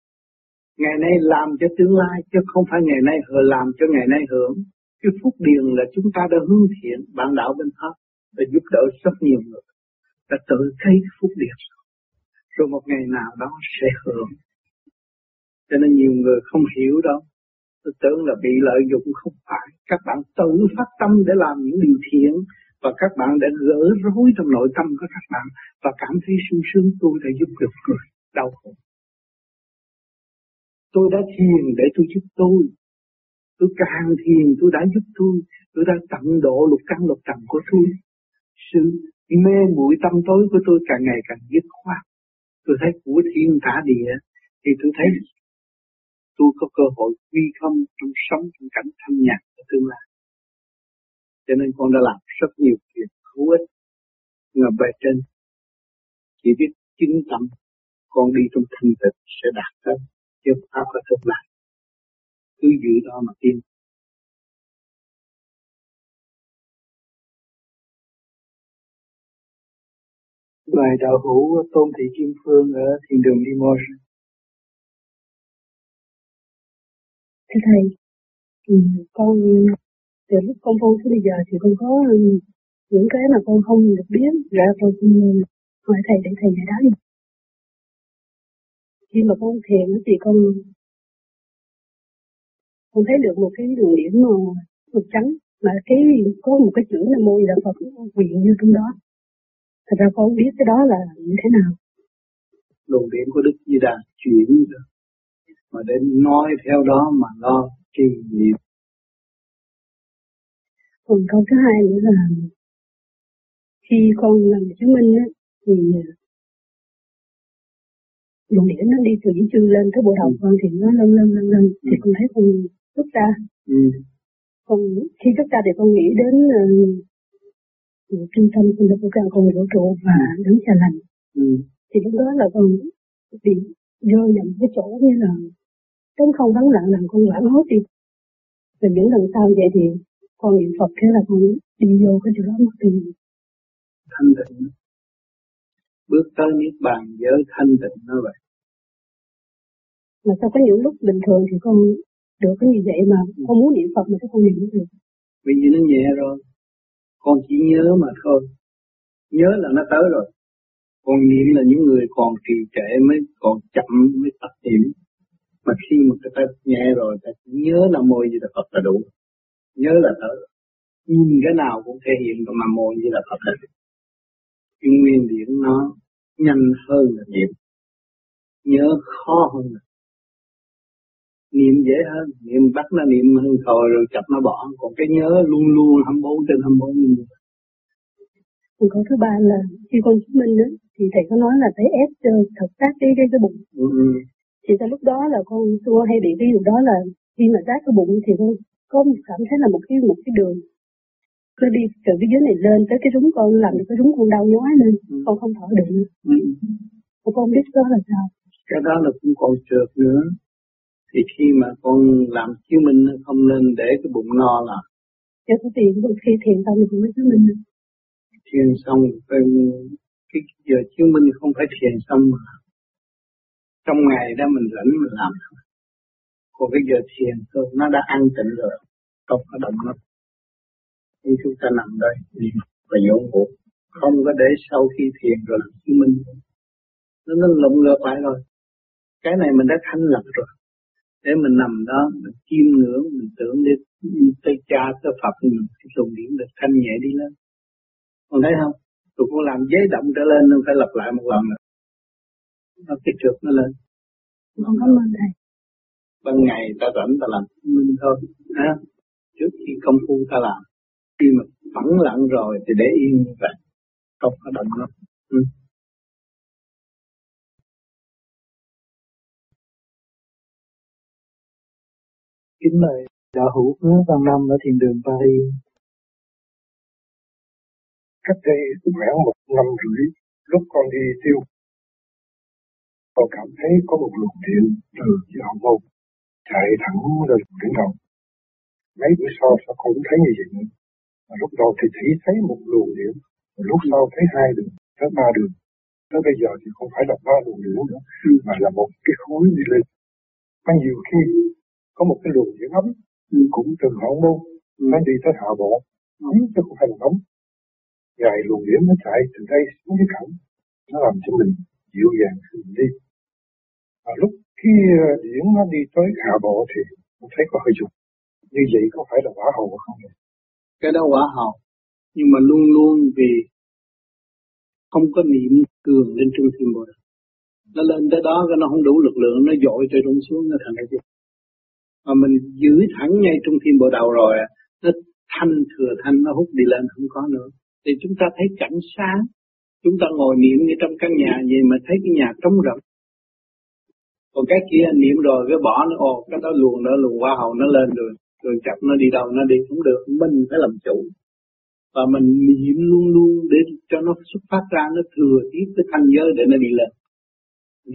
ngày nay làm cho tương lai chứ không phải ngày nay hờ làm cho ngày nay hưởng cái phúc điền là chúng ta đã hướng thiện, bạn đạo bên pháp để giúp đỡ rất nhiều người. Đã tự thấy phúc điền. Rồi một ngày nào đó sẽ hưởng. Cho nên nhiều người không hiểu đâu tôi tưởng là bị lợi dụng không phải. Các bạn tự phát tâm để làm những điều thiện và các bạn đã gỡ rối trong nội tâm của các bạn và cảm thấy sung sướng, tôi đã giúp được người đau khổ. Tôi đã thiền để tôi giúp tôi tôi càng thiền, tôi đã giúp tôi. Tôi đã tận độ lục căn, lục trần của tôi. Sự mê muội tâm tối của tôi càng ngày càng dứt khoát. Tôi thấy của thiên thả địa, thì tôi thấy tôi có cơ hội quy không trong sống, trong cảnh thanh nhạc của tương lai. Cho nên con đã làm rất nhiều việc hữu ích ngập bài trên. Chỉ biết chứng tâm con đi trong thanh tịnh sẽ đạt tới chứ pháp có thực lại cứ giữ đó mà tin Bài đạo hữu Tôn Thị Kim Phương ở thiền đường Limoges. Thưa Thầy, thì con từ lúc con vô tới bây giờ thì con có những cái mà con không được biết ra con xin hỏi thầy để thầy giải đáp khi mà con thiền thì con con thấy được một cái đường điểm màu, màu trắng mà cái có một cái chữ nam mô là phật quyền như trong đó. Thật ra con biết cái đó là như thế nào. Luồng điểm của đức di đà chuyển rồi mà để nói theo đó mà lo trì niệm. Còn câu thứ hai nữa là khi con làm chứng minh á, thì luồng điển nó đi từ những chân lên tới bộ đầu. Con thì nó lân lân lân lân. Ừ. thì con thấy con rút ra. Ừ. còn khi rút ra thì con nghĩ đến uh, trung tâm sinh lực của càng con vũ trụ và đứng trà lành. Ừ. thì lúc đó là con bị rơi nhầm cái chỗ như là trống không vắng lặng làm con lãng hốt đi. Rồi những lần sau vậy thì con niệm Phật thế là con đi vô cái chỗ đó mất tiền thanh tịnh bước tới niết bàn giới thanh tịnh nó vậy. Mà sao có những lúc bình thường thì con được cái như vậy mà con muốn niệm Phật mà cái con niệm không được? Vì vì nó nhẹ rồi. Con chỉ nhớ mà thôi. Nhớ là nó tới rồi. Còn niệm là những người còn trì trệ mới còn chậm mới tập niệm. Mà khi mà người ta nhẹ rồi ta chỉ nhớ là môi gì là Phật là đủ. Nhớ là tới nhìn cái nào cũng thể hiện trong nam mô như là Phật hết cái nguyên điển nó nhanh hơn là niệm. Nhớ khó hơn là niệm. Dễ hơn. Niệm bắt nó niệm hơn thôi rồi chập nó bỏ. Còn cái nhớ luôn luôn 24 trên 24 như vậy câu thứ ba là khi con chứng minh đó, thì thầy có nói là phải ép thật tác cái cái, cái bụng. Ừ. thì tại lúc đó là con tôi hay bị ví dụ đó là khi mà tác cái bụng thì con có cảm thấy là một cái một cái đường nó đi từ cái dưới này lên tới cái rúng con làm cho cái rúng con đau nhói lên ừ. con không thở được ừ. con không biết đó là sao. Cái đó là cũng còn trượt nữa. Thì khi mà con làm chứng minh không nên để cái bụng no là dạ có tiền khi thiền xong thì mới chứng minh. Thiền xong cái, cái giờ chứng minh không phải thiền xong mà trong ngày đó mình rảnh mình làm. Còn cái giờ thiền thôi nó đã an tịnh rồi không có động nó khi chúng ta nằm đây và dũng ngủ không có để sau khi thiền rồi làm chứng minh. Nó nó lộn ngược lại rồi. Cái này mình đã thanh lập rồi. Để mình nằm đó mình chiêm ngưỡng mình tưởng đến tới cha tới Phật mình cái luồng điển được thanh nhẹ đi lên. Còn thấy không? Tụi con làm giấy động trở lên nên phải lặp lại một lần nữa. Nó cái trượt nó lên. Con cảm ơn thầy. Ban ngày ta rảnh ta làm minh thôi. Ha trước khi công phu ta làm khi mà phẳng lặng rồi thì để yên như vậy không có động nó ừ. kính mời đạo hữu hứa Văn Năm ở thiền đường Paris. Cách đây khoảng một năm rưỡi, lúc con đi tiêu, con cảm thấy có một luồng điện từ dạo môn chạy thẳng lên đỉnh đầu. Mấy bữa sau sao con cũng thấy như vậy nữa. Lúc đầu thì chỉ thấy một luồng điện, lúc sau thấy hai đường, thấy ba đường. Tới bây giờ thì không phải là ba luồng điện nữa, mà là một cái khối đi lên. Có nhiều khi có một cái luồng điện ấm cũng từ hậu môn nó đi tới hạ bộ ấm chứ không phải là nóng Dài luồng điện nó chạy từ đây xuống dưới cẳng nó làm cho mình dịu dàng mình đi. Và lúc khi điện điển nó đi tới hạ bộ thì cũng thấy có hơi dục như vậy có phải là quả hầu không? Cái đó quả hậu nhưng mà luôn luôn vì không có niệm cường lên trung thiên bồ nó lên tới đó cái nó không đủ lực lượng, nó dội từ rung xuống, nó thành cái gì? Mà mình giữ thẳng ngay trung thiên bộ đầu rồi, nó thanh thừa thanh, nó hút đi lên không có nữa. Thì chúng ta thấy cảnh sáng. Chúng ta ngồi niệm như trong căn nhà vậy mà thấy cái nhà trống rỗng còn cái kia niệm rồi cái bỏ nó ồ cái đó luồn đó luồn qua hầu nó lên rồi rồi chặt nó đi đâu nó đi không được mình phải làm chủ. Và mình niệm luôn luôn để cho nó xuất phát ra nó thừa tiếp cái thanh giới để nó đi lên.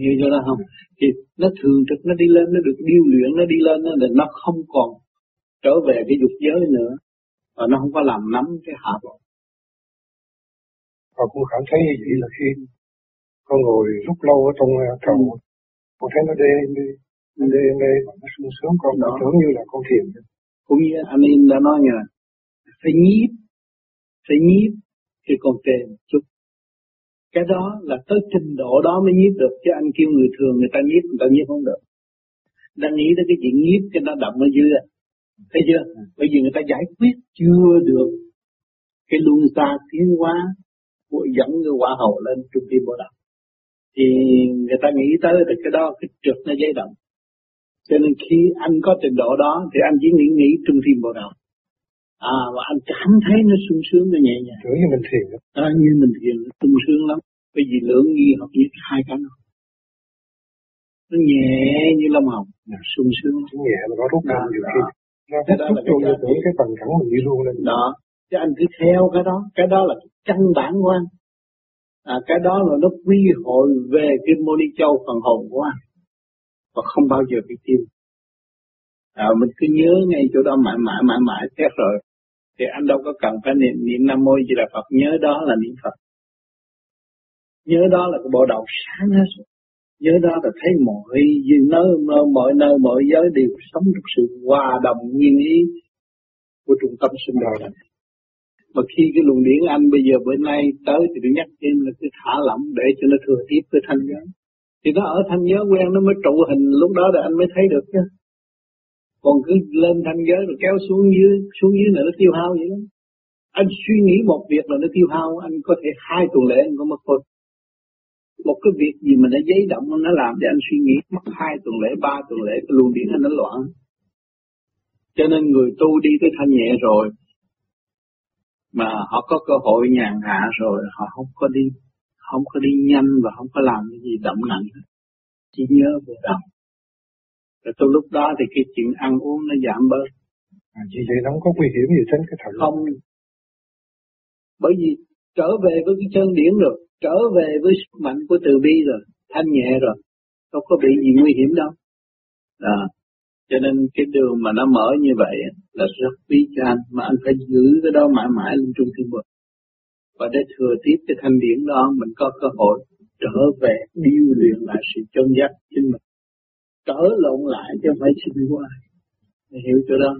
Như cho nó không? Thì nó thường trực nó đi lên nó được điêu luyện nó đi lên nó là nó không còn trở về cái dục giới nữa. Và nó không có làm nắm cái hạ bộ và cũng cảm thấy như vậy là khi con ngồi rất lâu ở trong cầu. Con thấy nó đê đi nó đê đê nó sung sướng con Đó. tưởng như là con thiền cũng như anh em đã nói nhờ phải nhiếp phải nhiếp thì còn tệ một chút. Cái đó là tới trình độ đó mới nhiếp được chứ anh kêu người thường người ta nhiếp người ta nhiếp không được. Đang nghĩ tới cái chuyện nhiếp cho nó đậm ở dưới thấy chưa? Bởi vì người ta giải quyết chưa được cái luân xa tiến hóa của dẫn cái quả hậu lên trung tim bộ đầu thì người ta nghĩ tới được cái đó cái trượt nó dây động. Cho nên khi anh có trình độ đó thì anh chỉ nghĩ nghĩ trung tim bộ đầu. À và anh cảm thấy nó sung sướng nó nhẹ nhàng. Tưởng như mình thiền à, như mình thiền sung sướng lắm. Bởi vì lượng nghi hợp nhất hai cái nó nó nhẹ như lông hồng. Dạ. sung sướng. Nhẹ mà nó rút ra nhiều khi. Nó hút rút vô như tưởng cái phần thẳng mình đi luôn lên. Đó. Chứ anh cứ theo cái đó. Cái đó là cái căn bản của anh à, cái đó là nó quy hội về cái mô ni châu phần hồn của anh và không bao giờ bị tiêu à, mình cứ nhớ ngay chỗ đó mãi mãi mãi mãi xét rồi. Thì anh đâu có cần phải niệm niệm nam mô gì là phật nhớ đó là niệm phật. Nhớ đó là cái bộ đầu sáng hết nhớ đó là thấy mọi nơi mọi nơi mọi giới đều sống trong sự hòa đồng nhiên ý của trung tâm sinh đời này mà khi cái luồng điển anh bây giờ bữa nay tới thì tôi nhắc thêm là cứ thả lỏng để cho nó thừa tiếp cái thanh giới thì nó ở thanh giới quen nó mới trụ hình, lúc đó là anh mới thấy được chứ. Còn cứ lên thanh giới rồi kéo xuống dưới xuống dưới là nó tiêu hao vậy đó. Anh suy nghĩ một việc là nó tiêu hao, anh có thể hai tuần lễ anh có mất thôi. Một cái việc gì mà nó giấy động nó làm cho anh suy nghĩ, mất hai tuần lễ, ba tuần lễ, cái luồng điển anh nó loạn. Cho nên người tu đi tới thanh nhẹ rồi mà họ có cơ hội nhàn hạ rồi họ không có đi không có đi nhanh và không có làm cái gì động nặng chỉ nhớ về đầu rồi từ lúc đó thì cái chuyện ăn uống nó giảm bớt. À, vì vậy nó không có nguy hiểm gì trên cái thận không. Bởi vì trở về với cái chân điển rồi trở về với sức mạnh của từ bi rồi thanh nhẹ rồi không có bị gì nguy hiểm đâu. Đó cho nên cái đường mà nó mở như vậy là rất quý cho anh mà anh phải giữ cái đó mãi mãi lên trung thiên vực. và để thừa tiếp cái thanh điển đó, mình có cơ hội trở về điêu luyện lại sự chân giác chính mình. Trở lộn lại chứ không phải xin qua hiểu chỗ đó